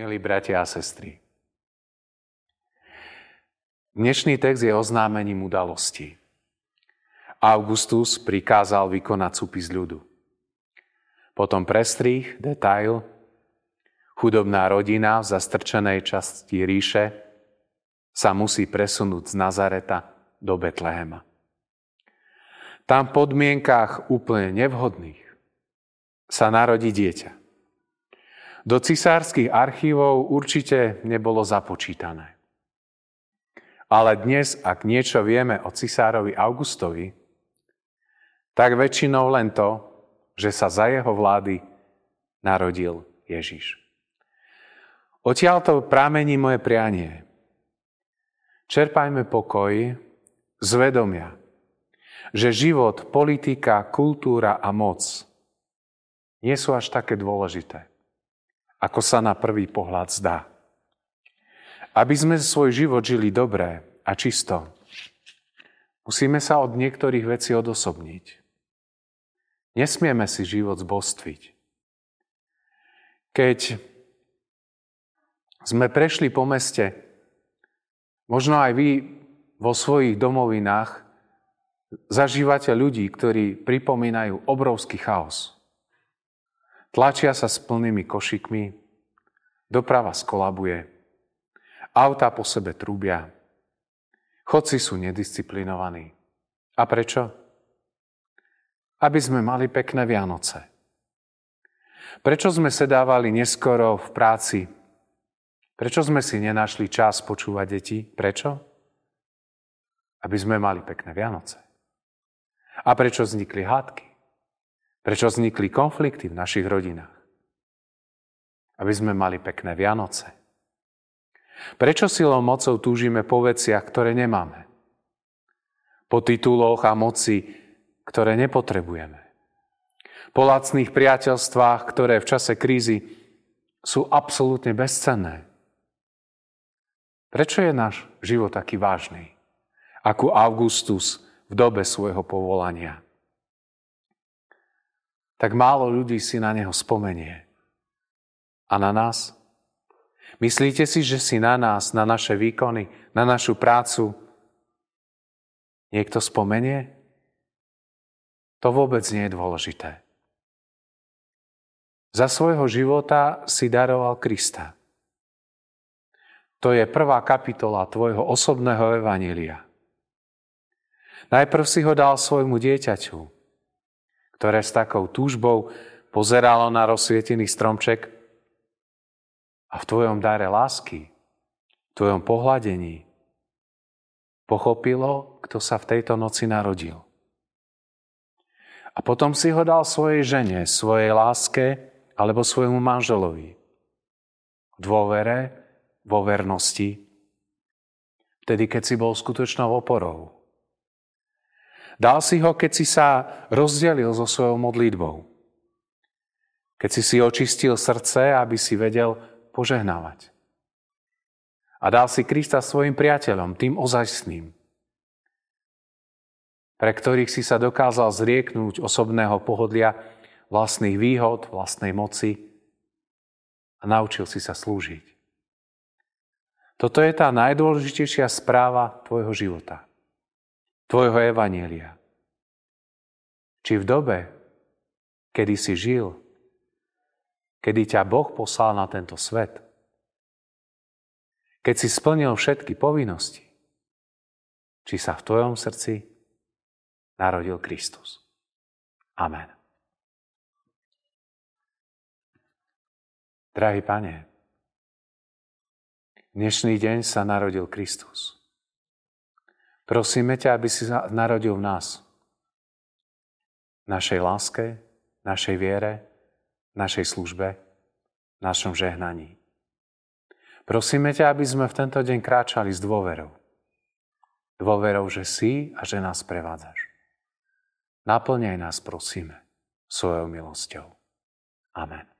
milí bratia a sestry. Dnešný text je oznámením udalosti. Augustus prikázal vykonať súpis ľudu. Potom prestrih, detail, chudobná rodina v zastrčenej časti ríše sa musí presunúť z Nazareta do Betlehema. Tam v podmienkách úplne nevhodných sa narodí dieťa do cisárskych archívov určite nebolo započítané. Ale dnes, ak niečo vieme o cisárovi Augustovi, tak väčšinou len to, že sa za jeho vlády narodil Ježiš. Odtiaľto prámení moje prianie. Čerpajme pokoj z vedomia, že život, politika, kultúra a moc nie sú až také dôležité ako sa na prvý pohľad zdá. Aby sme svoj život žili dobré a čisto, musíme sa od niektorých vecí odosobniť. Nesmieme si život zbostviť. Keď sme prešli po meste, možno aj vy vo svojich domovinách zažívate ľudí, ktorí pripomínajú obrovský chaos. Tlačia sa s plnými košikmi, doprava skolabuje, auta po sebe trúbia, chodci sú nedisciplinovaní. A prečo? Aby sme mali pekné Vianoce. Prečo sme sedávali neskoro v práci? Prečo sme si nenašli čas počúvať deti? Prečo? Aby sme mali pekné Vianoce. A prečo vznikli hádky? Prečo vznikli konflikty v našich rodinách? Aby sme mali pekné Vianoce. Prečo silou mocou túžime po veciach, ktoré nemáme? Po tituloch a moci, ktoré nepotrebujeme. Po lacných priateľstvách, ktoré v čase krízy sú absolútne bezcenné. Prečo je náš život taký vážny? Ako Augustus v dobe svojho povolania tak málo ľudí si na neho spomenie. A na nás? Myslíte si, že si na nás, na naše výkony, na našu prácu niekto spomenie? To vôbec nie je dôležité. Za svojho života si daroval Krista. To je prvá kapitola tvojho osobného evanília. Najprv si ho dal svojmu dieťaťu, ktoré s takou túžbou pozeralo na rozsvietený stromček a v tvojom dare lásky, v tvojom pohľadení pochopilo, kto sa v tejto noci narodil. A potom si ho dal svojej žene, svojej láske alebo svojmu manželovi. V dôvere, vo vernosti, vtedy, keď si bol skutočnou oporou. Dal si ho, keď si sa rozdelil so svojou modlitbou. Keď si si očistil srdce, aby si vedel požehnávať. A dal si Krista svojim priateľom, tým ozajstným, pre ktorých si sa dokázal zrieknúť osobného pohodlia, vlastných výhod, vlastnej moci a naučil si sa slúžiť. Toto je tá najdôležitejšia správa tvojho života tvojho evanielia. Či v dobe, kedy si žil, kedy ťa Boh poslal na tento svet, keď si splnil všetky povinnosti, či sa v tvojom srdci narodil Kristus. Amen. Drahý pane, dnešný deň sa narodil Kristus. Prosíme ťa, aby si narodil v nás. V našej láske, našej viere, našej službe, našom žehnaní. Prosíme ťa, aby sme v tento deň kráčali s dôverou. Dôverou, že si a že nás prevádzaš. Naplňaj nás, prosíme, svojou milosťou. Amen.